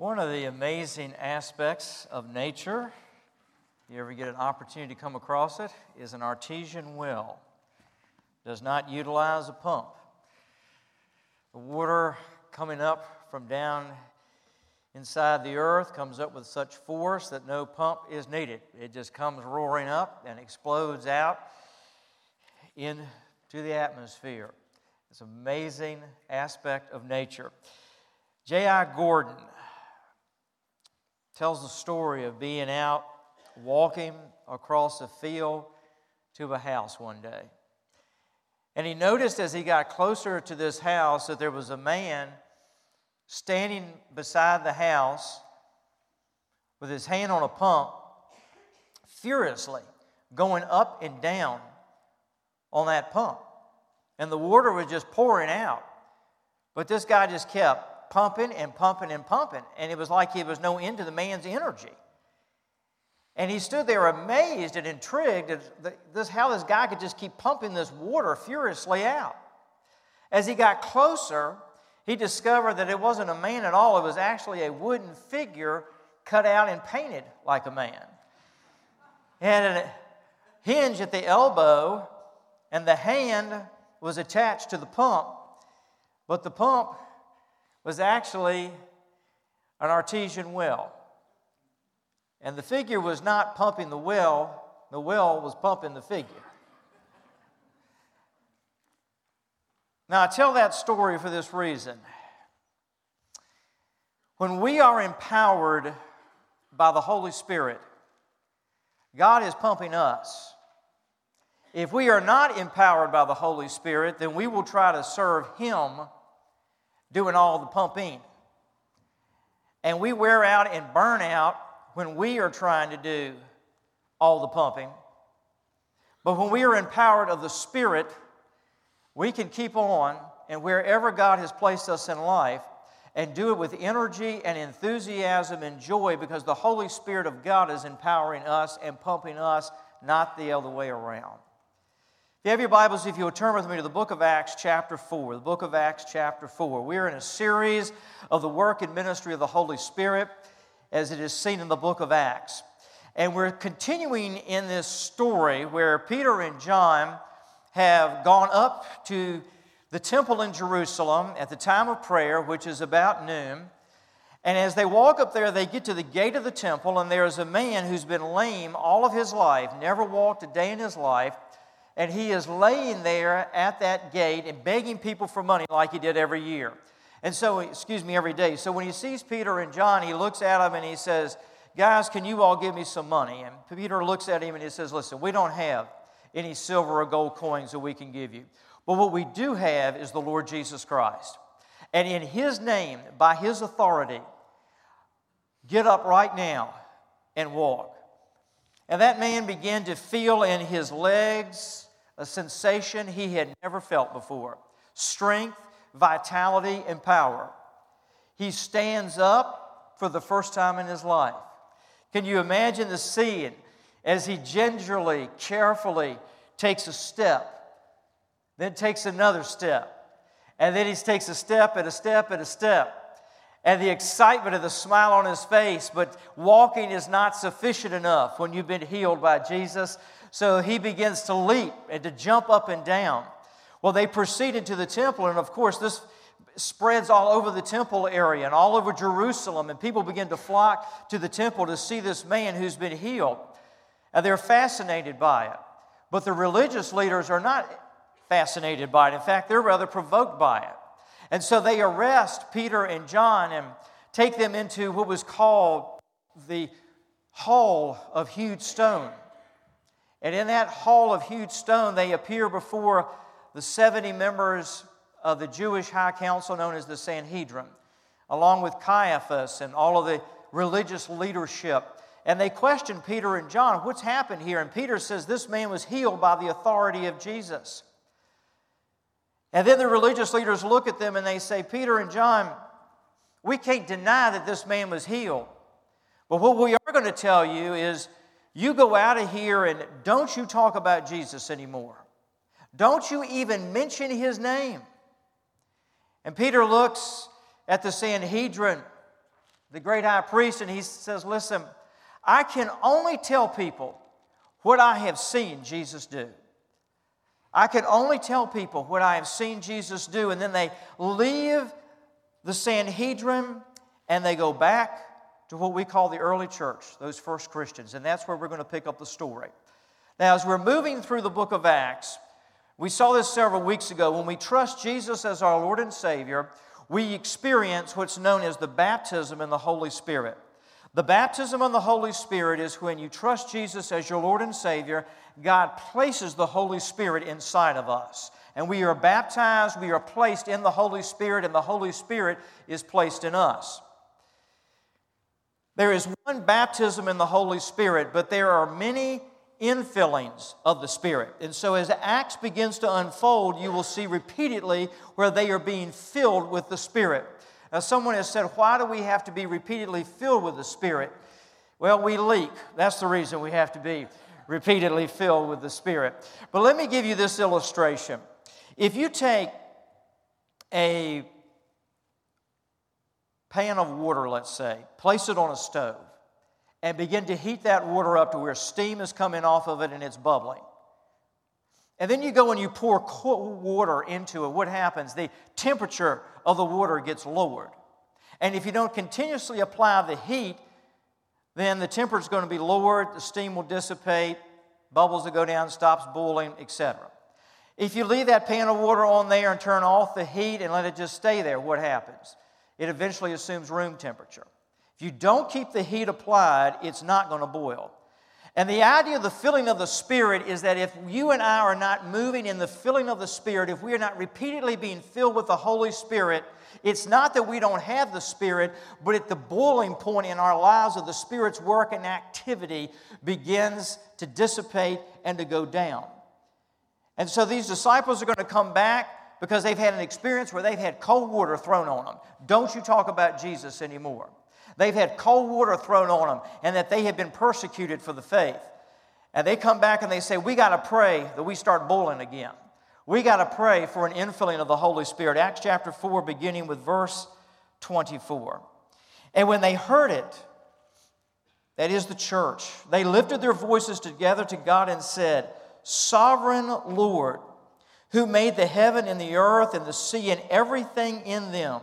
One of the amazing aspects of nature, if you ever get an opportunity to come across it, is an artesian well. It does not utilize a pump. The water coming up from down inside the earth comes up with such force that no pump is needed. It just comes roaring up and explodes out into the atmosphere. It's an amazing aspect of nature. J.I. Gordon tells the story of being out walking across a field to a house one day. And he noticed as he got closer to this house that there was a man standing beside the house with his hand on a pump, furiously going up and down on that pump. And the water was just pouring out. But this guy just kept pumping and pumping and pumping. And it was like there was no end to the man's energy. And he stood there amazed and intrigued at this, how this guy could just keep pumping this water furiously out. As he got closer, he discovered that it wasn't a man at all, it was actually a wooden figure cut out and painted like a man. And a hinge at the elbow, and the hand was attached to the pump, but the pump was actually an artesian well. And the figure was not pumping the well, the well was pumping the figure. Now, I tell that story for this reason. When we are empowered by the Holy Spirit, God is pumping us. If we are not empowered by the Holy Spirit, then we will try to serve Him doing all the pumping. And we wear out and burn out when we are trying to do all the pumping. But when we are empowered of the Spirit, we can keep on and wherever God has placed us in life and do it with energy and enthusiasm and joy because the Holy Spirit of God is empowering us and pumping us, not the other way around. If you have your Bibles, if you will turn with me to the book of Acts, chapter 4. The book of Acts, chapter 4. We're in a series of the work and ministry of the Holy Spirit as it is seen in the book of Acts. And we're continuing in this story where Peter and John have gone up to the temple in Jerusalem at the time of prayer, which is about noon. And as they walk up there, they get to the gate of the temple, and there is a man who's been lame all of his life, never walked a day in his life, and he is laying there at that gate and begging people for money like he did every year. And so, excuse me, every day. So when he sees Peter and John, he looks at them and he says, Guys, can you all give me some money? And Peter looks at him and he says, Listen, we don't have any silver or gold coins that we can give you. But what we do have is the Lord Jesus Christ. And in His name, by His authority, get up right now and walk. And that man began to feel in his legs a sensation he had never felt before strength, vitality, and power. He stands up for the first time in his life. Can you imagine the scene as he gingerly, carefully takes a step, then takes another step, and then he takes a step and a step and a step. And the excitement of the smile on his face, but walking is not sufficient enough when you've been healed by Jesus. So he begins to leap and to jump up and down. Well, they proceeded to the temple, and of course, this spreads all over the temple area and all over Jerusalem, and people begin to flock to the temple to see this man who's been healed. And they're fascinated by it. But the religious leaders are not fascinated by it. In fact, they're rather provoked by it. And so they arrest Peter and John and take them into what was called the Hall of Hewn Stone. And in that Hall of Hewn Stone, they appear before the 70 members of the Jewish High Council known as the Sanhedrin, along with Caiaphas and all of the religious leadership and they question Peter and John, what's happened here? And Peter says, This man was healed by the authority of Jesus. And then the religious leaders look at them and they say, Peter and John, we can't deny that this man was healed. But what we are going to tell you is you go out of here and don't you talk about Jesus anymore. Don't you even mention his name. And Peter looks at the Sanhedrin the great high priest, and he says, Listen, I can only tell people what I have seen Jesus do. I can only tell people what I have seen Jesus do. And then they leave the Sanhedrin and they go back to what we call the early church, those first Christians. And that's where we're going to pick up the story. Now, as we're moving through the book of Acts, we saw this several weeks ago. When we trust Jesus as our Lord and Savior, we experience what's known as the baptism in the Holy Spirit. The baptism of the Holy Spirit is when you trust Jesus as your Lord and Savior, God places the Holy Spirit inside of us. And we are baptized, we are placed in the Holy Spirit, and the Holy Spirit is placed in us. There is one baptism in the Holy Spirit, but there are many infillings of the Spirit. And so, as Acts begins to unfold, you will see repeatedly where they are being filled with the Spirit. Now, someone has said, Why do we have to be repeatedly filled with the Spirit? Well, we leak. That's the reason we have to be repeatedly filled with the Spirit. But let me give you this illustration. If you take a pan of water, let's say, place it on a stove, and begin to heat that water up to where steam is coming off of it and it's bubbling. And then you go and you pour cold water into it. What happens? The temperature of the water gets lowered. And if you don't continuously apply the heat, then the temperature is going to be lowered, the steam will dissipate, bubbles will go down, stops boiling, etc. If you leave that pan of water on there and turn off the heat and let it just stay there, what happens? It eventually assumes room temperature. If you don't keep the heat applied, it's not going to boil. And the idea of the filling of the Spirit is that if you and I are not moving in the filling of the Spirit, if we are not repeatedly being filled with the Holy Spirit, it's not that we don't have the Spirit, but at the boiling point in our lives of the Spirit's work and activity begins to dissipate and to go down. And so these disciples are going to come back because they've had an experience where they've had cold water thrown on them. Don't you talk about Jesus anymore. They've had cold water thrown on them and that they have been persecuted for the faith. And they come back and they say, We got to pray that we start boiling again. We got to pray for an infilling of the Holy Spirit. Acts chapter 4, beginning with verse 24. And when they heard it, that is the church, they lifted their voices together to God and said, Sovereign Lord, who made the heaven and the earth and the sea and everything in them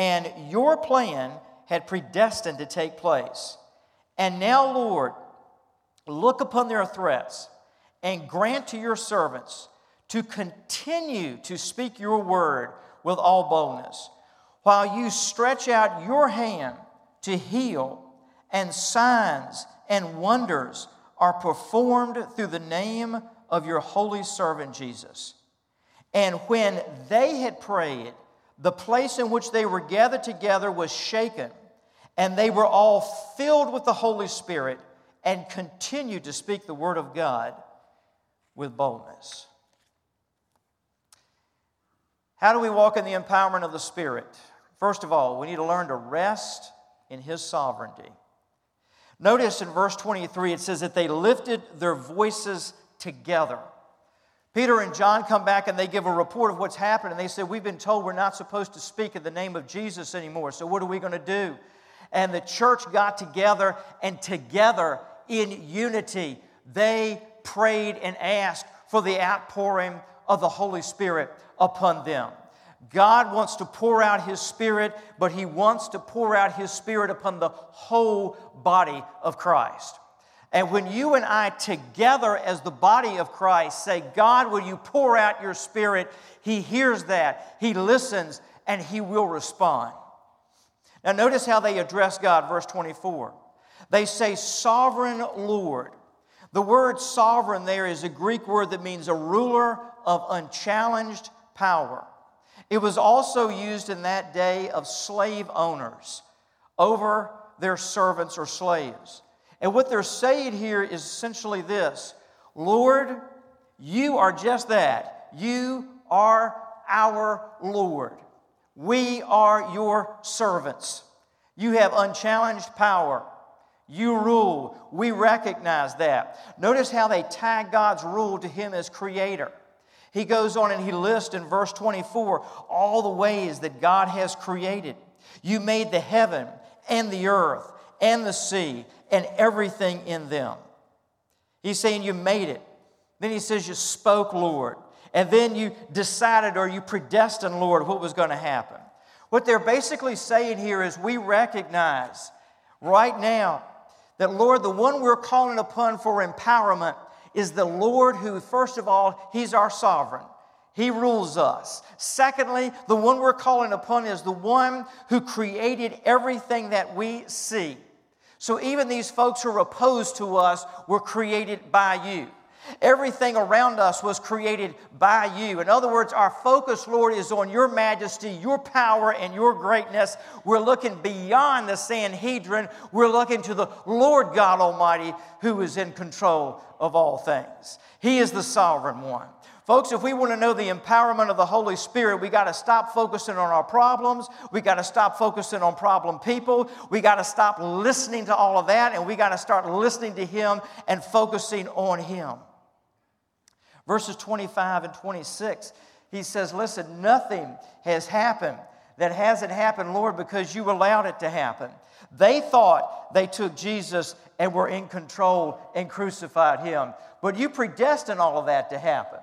and your plan had predestined to take place. And now, Lord, look upon their threats and grant to your servants to continue to speak your word with all boldness, while you stretch out your hand to heal, and signs and wonders are performed through the name of your holy servant Jesus. And when they had prayed, the place in which they were gathered together was shaken, and they were all filled with the Holy Spirit and continued to speak the word of God with boldness. How do we walk in the empowerment of the Spirit? First of all, we need to learn to rest in His sovereignty. Notice in verse 23, it says that they lifted their voices together. Peter and John come back and they give a report of what's happened, and they said, We've been told we're not supposed to speak in the name of Jesus anymore, so what are we going to do? And the church got together, and together in unity, they prayed and asked for the outpouring of the Holy Spirit upon them. God wants to pour out His Spirit, but He wants to pour out His Spirit upon the whole body of Christ. And when you and I together as the body of Christ say, God, will you pour out your spirit? He hears that, he listens, and he will respond. Now, notice how they address God, verse 24. They say, Sovereign Lord. The word sovereign there is a Greek word that means a ruler of unchallenged power. It was also used in that day of slave owners over their servants or slaves. And what they're saying here is essentially this Lord, you are just that. You are our Lord. We are your servants. You have unchallenged power. You rule. We recognize that. Notice how they tag God's rule to Him as creator. He goes on and he lists in verse 24 all the ways that God has created. You made the heaven and the earth and the sea and everything in them. He's saying you made it. Then he says you spoke, Lord. And then you decided or you predestined, Lord, what was going to happen. What they're basically saying here is we recognize right now that, Lord, the one we're calling upon for empowerment is the Lord who, first of all, He's our sovereign. He rules us. Secondly, the one we're calling upon is the one who created everything that we see. So even these folks who are opposed to us were created by you. Everything around us was created by you. In other words, our focus, Lord, is on your majesty, your power, and your greatness. We're looking beyond the Sanhedrin. We're looking to the Lord God Almighty who is in control of all things. He is the sovereign one. Folks, if we want to know the empowerment of the Holy Spirit, we got to stop focusing on our problems. We got to stop focusing on problem people. We got to stop listening to all of that, and we got to start listening to Him and focusing on Him. Verses 25 and 26, he says, Listen, nothing has happened that hasn't happened, Lord, because you allowed it to happen. They thought they took Jesus and were in control and crucified him. But you predestined all of that to happen.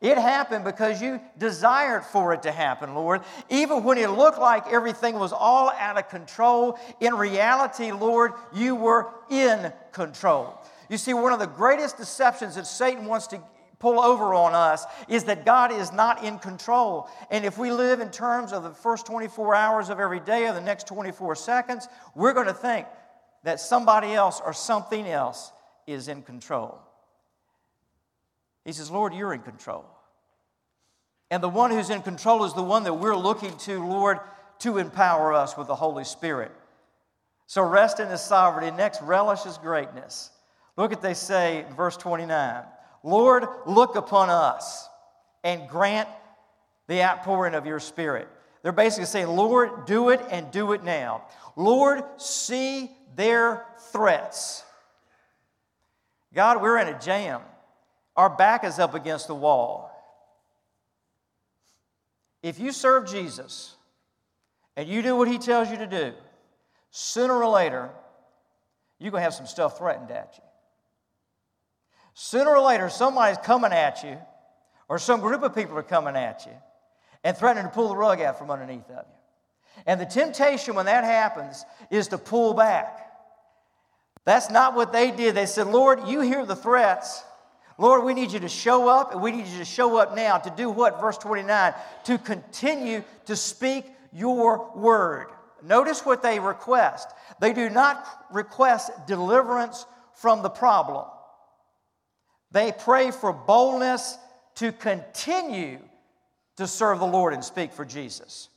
It happened because you desired for it to happen, Lord. Even when it looked like everything was all out of control, in reality, Lord, you were in control. You see, one of the greatest deceptions that Satan wants to pull over on us is that God is not in control. And if we live in terms of the first 24 hours of every day or the next 24 seconds, we're going to think that somebody else or something else is in control. He says, Lord, you're in control. And the one who's in control is the one that we're looking to, Lord, to empower us with the Holy Spirit. So rest in His sovereignty. Next, relish His greatness. Look at they say in verse 29 Lord, look upon us and grant the outpouring of your Spirit. They're basically saying, Lord, do it and do it now. Lord, see their threats. God, we're in a jam. Our back is up against the wall. If you serve Jesus and you do what he tells you to do, sooner or later, you're going to have some stuff threatened at you. Sooner or later, somebody's coming at you, or some group of people are coming at you and threatening to pull the rug out from underneath of you. And the temptation when that happens is to pull back. That's not what they did. They said, Lord, you hear the threats. Lord, we need you to show up, and we need you to show up now to do what? Verse 29 to continue to speak your word. Notice what they request. They do not request deliverance from the problem, they pray for boldness to continue to serve the Lord and speak for Jesus.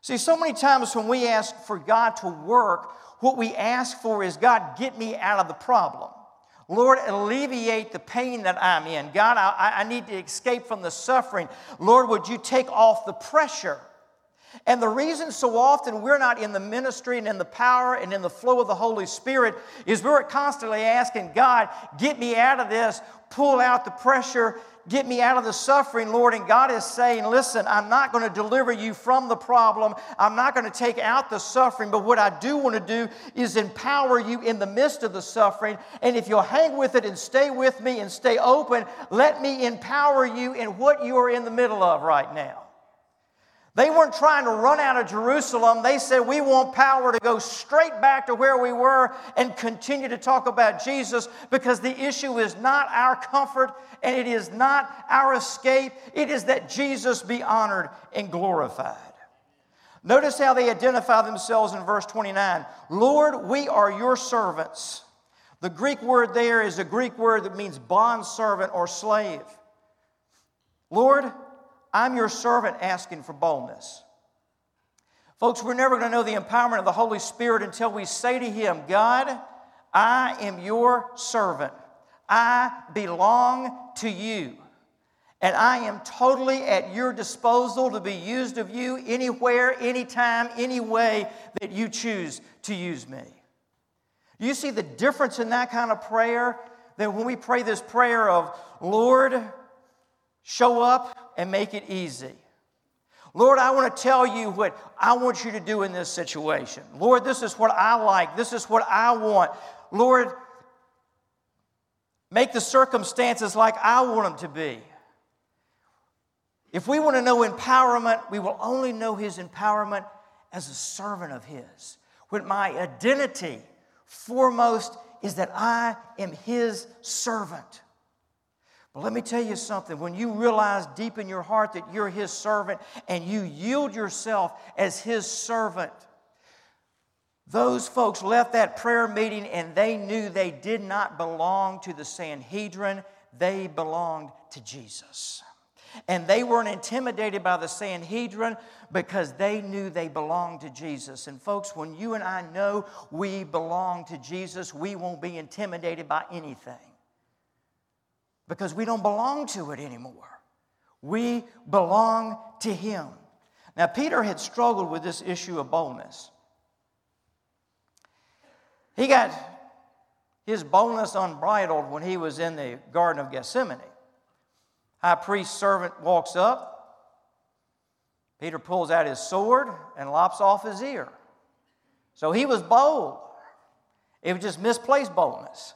See, so many times when we ask for God to work, what we ask for is God, get me out of the problem. Lord, alleviate the pain that I'm in. God, I, I need to escape from the suffering. Lord, would you take off the pressure? And the reason so often we're not in the ministry and in the power and in the flow of the Holy Spirit is we're constantly asking God, get me out of this, pull out the pressure, Get me out of the suffering, Lord. And God is saying, Listen, I'm not going to deliver you from the problem. I'm not going to take out the suffering. But what I do want to do is empower you in the midst of the suffering. And if you'll hang with it and stay with me and stay open, let me empower you in what you are in the middle of right now. They weren't trying to run out of Jerusalem. They said, We want power to go straight back to where we were and continue to talk about Jesus because the issue is not our comfort and it is not our escape. It is that Jesus be honored and glorified. Notice how they identify themselves in verse 29 Lord, we are your servants. The Greek word there is a Greek word that means bond servant or slave. Lord, I'm your servant asking for boldness. Folks, we're never going to know the empowerment of the Holy Spirit until we say to Him, God, I am your servant. I belong to you. And I am totally at your disposal to be used of you anywhere, anytime, any way that you choose to use me. You see the difference in that kind of prayer? than when we pray this prayer of, Lord, show up and make it easy. Lord, I want to tell you what I want you to do in this situation. Lord, this is what I like. This is what I want. Lord, make the circumstances like I want them to be. If we want to know empowerment, we will only know His empowerment as a servant of His. When my identity foremost is that I am His servant. But let me tell you something. When you realize deep in your heart that you're His servant and you yield yourself as His servant, those folks left that prayer meeting and they knew they did not belong to the Sanhedrin, they belonged to Jesus. And they weren't intimidated by the Sanhedrin because they knew they belonged to Jesus. And folks, when you and I know we belong to Jesus, we won't be intimidated by anything because we don't belong to it anymore. We belong to Him. Now, Peter had struggled with this issue of boldness. He got his boldness unbridled when he was in the Garden of Gethsemane. High priest's servant walks up. Peter pulls out his sword and lops off his ear. So he was bold. It was just misplaced boldness.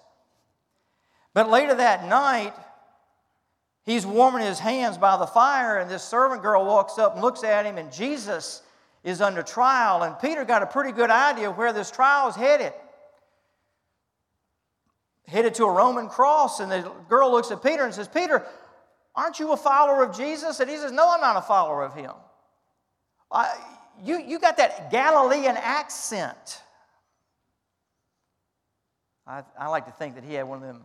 But later that night, he's warming his hands by the fire, and this servant girl walks up and looks at him, and Jesus is under trial. And Peter got a pretty good idea where this trial is headed. Headed to a Roman cross, and the girl looks at Peter and says, Peter, Aren't you a follower of Jesus? And he says, No, I'm not a follower of him. I, you, you got that Galilean accent. I, I like to think that he had one of them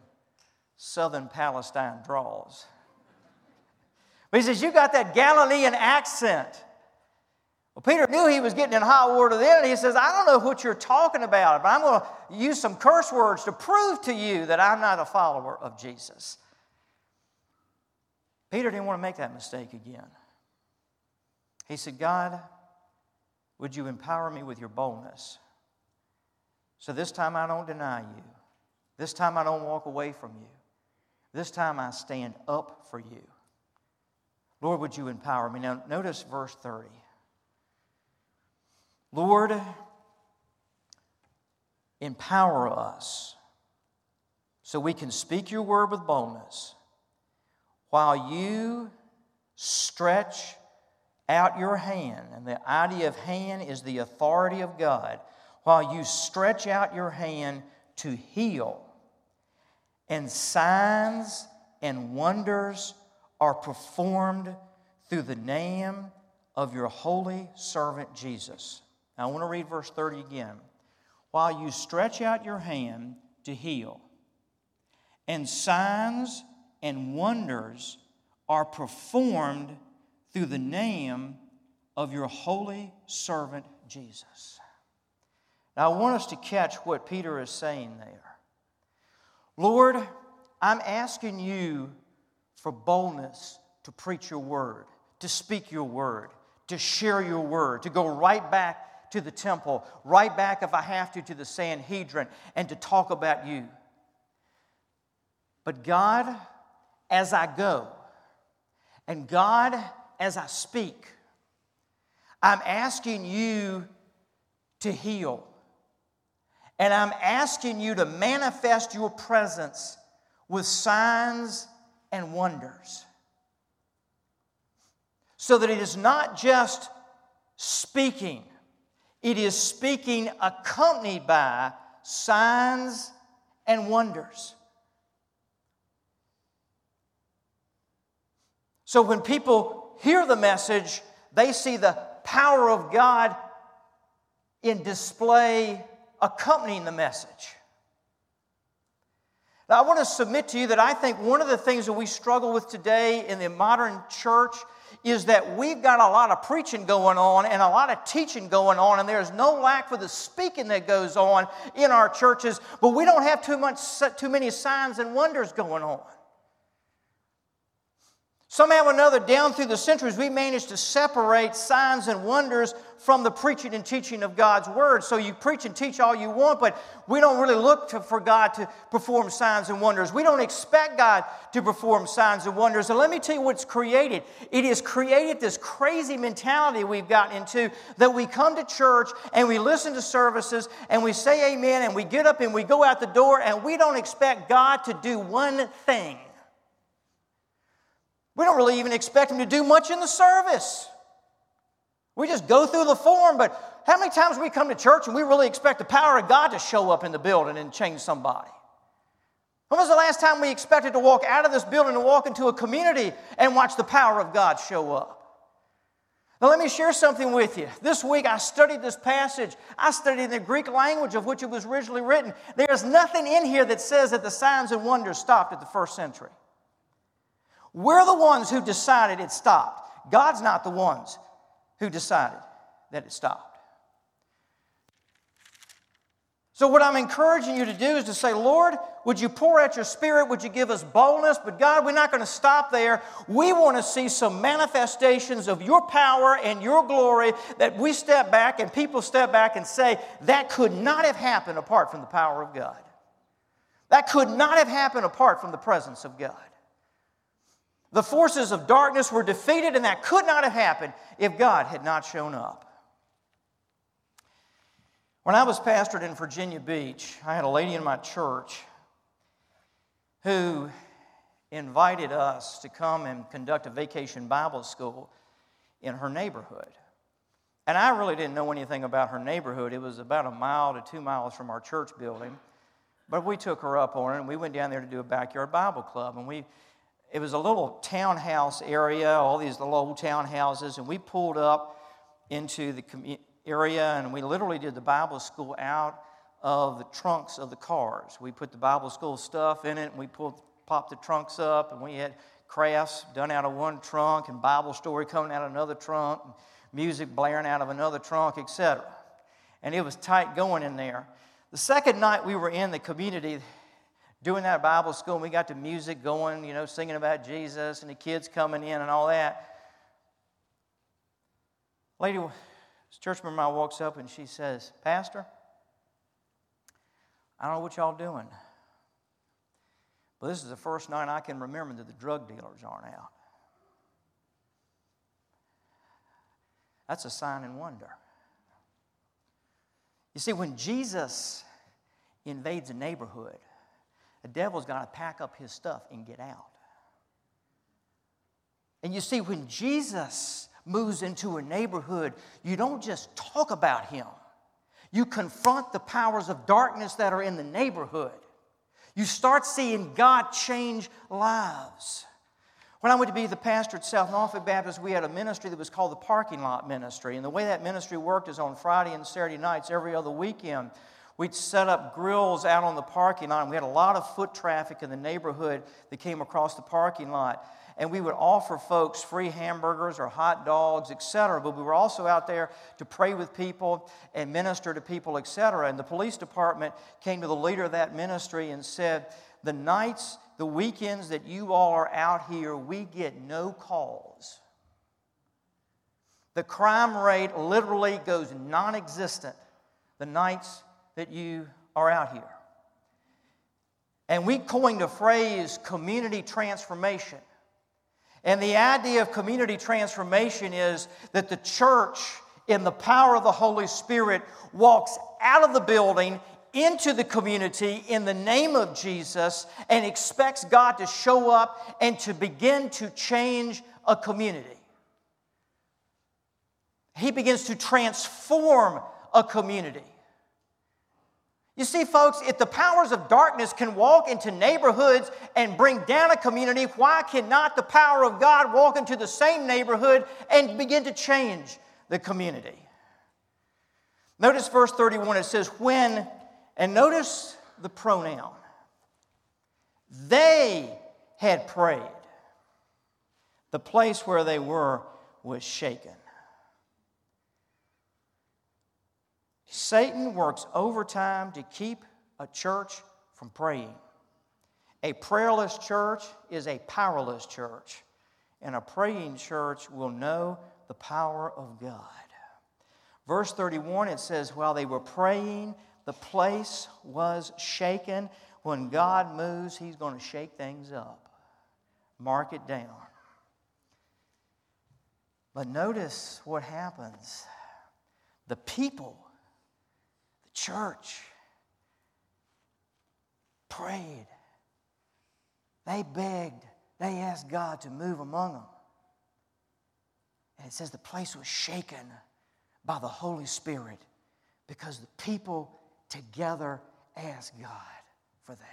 southern Palestine draws. But he says, You got that Galilean accent. Well, Peter knew he was getting in hot water then, and he says, I don't know what you're talking about, but I'm going to use some curse words to prove to you that I'm not a follower of Jesus. Peter didn't want to make that mistake again. He said, God, would you empower me with your boldness? So this time I don't deny you. This time I don't walk away from you. This time I stand up for you. Lord, would you empower me? Now, notice verse 30. Lord, empower us so we can speak your word with boldness while you stretch out your hand, and the idea of hand is the authority of God, while you stretch out your hand to heal, and signs and wonders are performed through the name of your holy servant Jesus. Now, I want to read verse 30 again. While you stretch out your hand to heal, and signs and wonders are performed through the name of your holy servant Jesus. Now, I want us to catch what Peter is saying there. Lord, I'm asking you for boldness to preach your word, to speak your word, to share your word, to go right back to the temple, right back, if I have to, to the Sanhedrin, and to talk about you. But God, as I go, and God, as I speak, I'm asking you to heal. And I'm asking you to manifest your presence with signs and wonders. So that it is not just speaking, it is speaking accompanied by signs and wonders. So when people hear the message, they see the power of God in display accompanying the message. Now, I want to submit to you that I think one of the things that we struggle with today in the modern church is that we've got a lot of preaching going on and a lot of teaching going on, and there's no lack for the speaking that goes on in our churches, but we don't have too, much, too many signs and wonders going on. Somehow or another, down through the centuries, we managed to separate signs and wonders from the preaching and teaching of God's Word. So you preach and teach all you want, but we don't really look to, for God to perform signs and wonders. We don't expect God to perform signs and wonders. And let me tell you what's created it has created this crazy mentality we've gotten into that we come to church and we listen to services and we say amen and we get up and we go out the door and we don't expect God to do one thing. We don't really even expect him to do much in the service. We just go through the form, but how many times we come to church and we really expect the power of God to show up in the building and change somebody? When was the last time we expected to walk out of this building and walk into a community and watch the power of God show up? Now, let me share something with you. This week I studied this passage. I studied the Greek language of which it was originally written. There's nothing in here that says that the signs and wonders stopped at the first century. We're the ones who decided it stopped. God's not the ones who decided that it stopped. So, what I'm encouraging you to do is to say, Lord, would you pour out your spirit? Would you give us boldness? But God, we're not going to stop there. We want to see some manifestations of your power and your glory that we step back and people step back and say, that could not have happened apart from the power of God. That could not have happened apart from the presence of God. The forces of darkness were defeated, and that could not have happened if God had not shown up. When I was pastored in Virginia Beach, I had a lady in my church who invited us to come and conduct a vacation Bible school in her neighborhood. And I really didn't know anything about her neighborhood. It was about a mile to two miles from our church building. But we took her up on it, and we went down there to do a backyard Bible club. And we it was a little townhouse area, all these little old townhouses, and we pulled up into the area and we literally did the Bible school out of the trunks of the cars. We put the Bible school stuff in it and we pulled, popped the trunks up and we had crafts done out of one trunk and Bible story coming out of another trunk, and music blaring out of another trunk, etc. And it was tight going in there. The second night we were in the community, doing that Bible school, and we got the music going, you know, singing about Jesus and the kids coming in and all that. Lady, church member walks up and she says, Pastor, I don't know what y'all doing, but this is the first night I can remember that the drug dealers aren't out. That's a sign and wonder. You see, when Jesus invades a neighborhood, the devil's got to pack up his stuff and get out. And you see, when Jesus moves into a neighborhood, you don't just talk about him, you confront the powers of darkness that are in the neighborhood. You start seeing God change lives. When I went to be the pastor at South Norfolk Baptist, we had a ministry that was called the Parking Lot Ministry. And the way that ministry worked is on Friday and Saturday nights, every other weekend, We'd set up grills out on the parking lot, and we had a lot of foot traffic in the neighborhood that came across the parking lot. And we would offer folks free hamburgers or hot dogs, etc. But we were also out there to pray with people and minister to people, etc. And the police department came to the leader of that ministry and said, The nights, the weekends that you all are out here, we get no calls. The crime rate literally goes non existent the nights that you are out here. And we coined a phrase community transformation. And the idea of community transformation is that the church, in the power of the Holy Spirit, walks out of the building into the community in the name of Jesus and expects God to show up and to begin to change a community. He begins to transform a community. You see, folks, if the powers of darkness can walk into neighborhoods and bring down a community, why cannot the power of God walk into the same neighborhood and begin to change the community? Notice verse 31, it says, When, and notice the pronoun, they had prayed. the place where they were was shaken. Satan works overtime to keep a church from praying. A prayerless church is a powerless church, and a praying church will know the power of God. Verse 31, it says, While they were praying, the place was shaken. When God moves, He's going to shake things up. Mark it down. But notice what happens. The people, church, prayed. They begged. They asked God to move among them. And it says the place was shaken by the Holy Spirit because the people together asked God for that.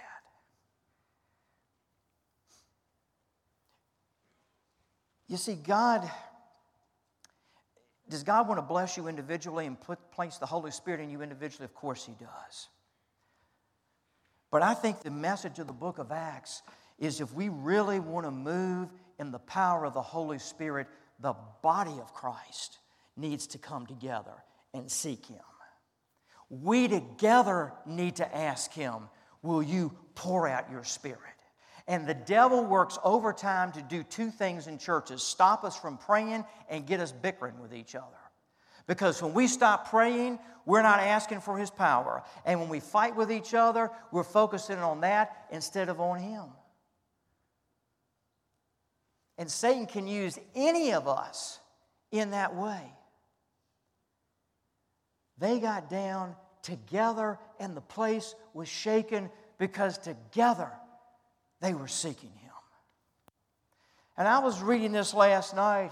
You see, God, does God want to bless you individually and put, place the Holy Spirit in you individually? Of course, He does. But I think the message of the book of Acts is if we really want to move in the power of the Holy Spirit, the body of Christ needs to come together and seek Him. We together need to ask Him, Will you pour out your Spirit? And the devil works overtime to do two things in churches stop us from praying and get us bickering with each other. Because when we stop praying, we're not asking for his power. And when we fight with each other, we're focusing on that instead of on him. And Satan can use any of us in that way. They got down together, and the place was shaken because together they were seeking him. And I was reading this last night,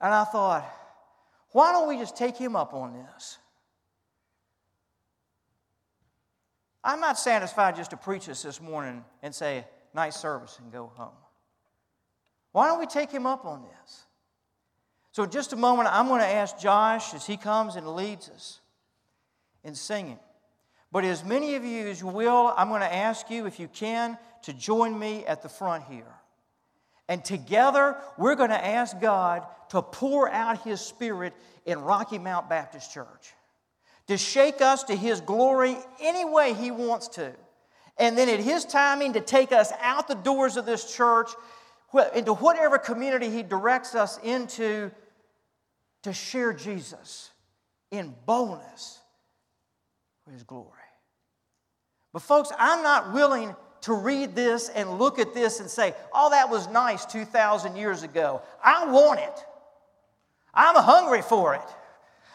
and I thought, why don't we just take him up on this? I'm not satisfied just to preach this this morning and say, nice service, and go home. Why don't we take him up on this? So, just a moment, I'm going to ask Josh as he comes and leads us in singing. But as many of you as will, I'm going to ask you, if you can, to join me at the front here. And together, we're going to ask God to pour out His Spirit in Rocky Mount Baptist Church, to shake us to His glory any way He wants to. And then at His timing, to take us out the doors of this church into whatever community He directs us into to share Jesus in boldness for His glory. But, folks, I'm not willing to read this and look at this and say, oh, that was nice 2,000 years ago. I want it. I'm hungry for it.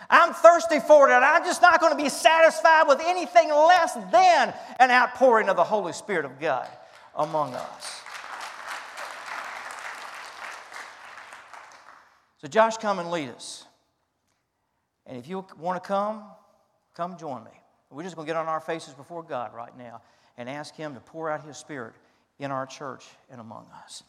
I'm thirsty for it, and I'm just not going to be satisfied with anything less than an outpouring of the Holy Spirit of God among us. So, Josh, come and lead us. And if you want to come, come join me. We're just going to get on our faces before God right now and ask Him to pour out His Spirit in our church and among us.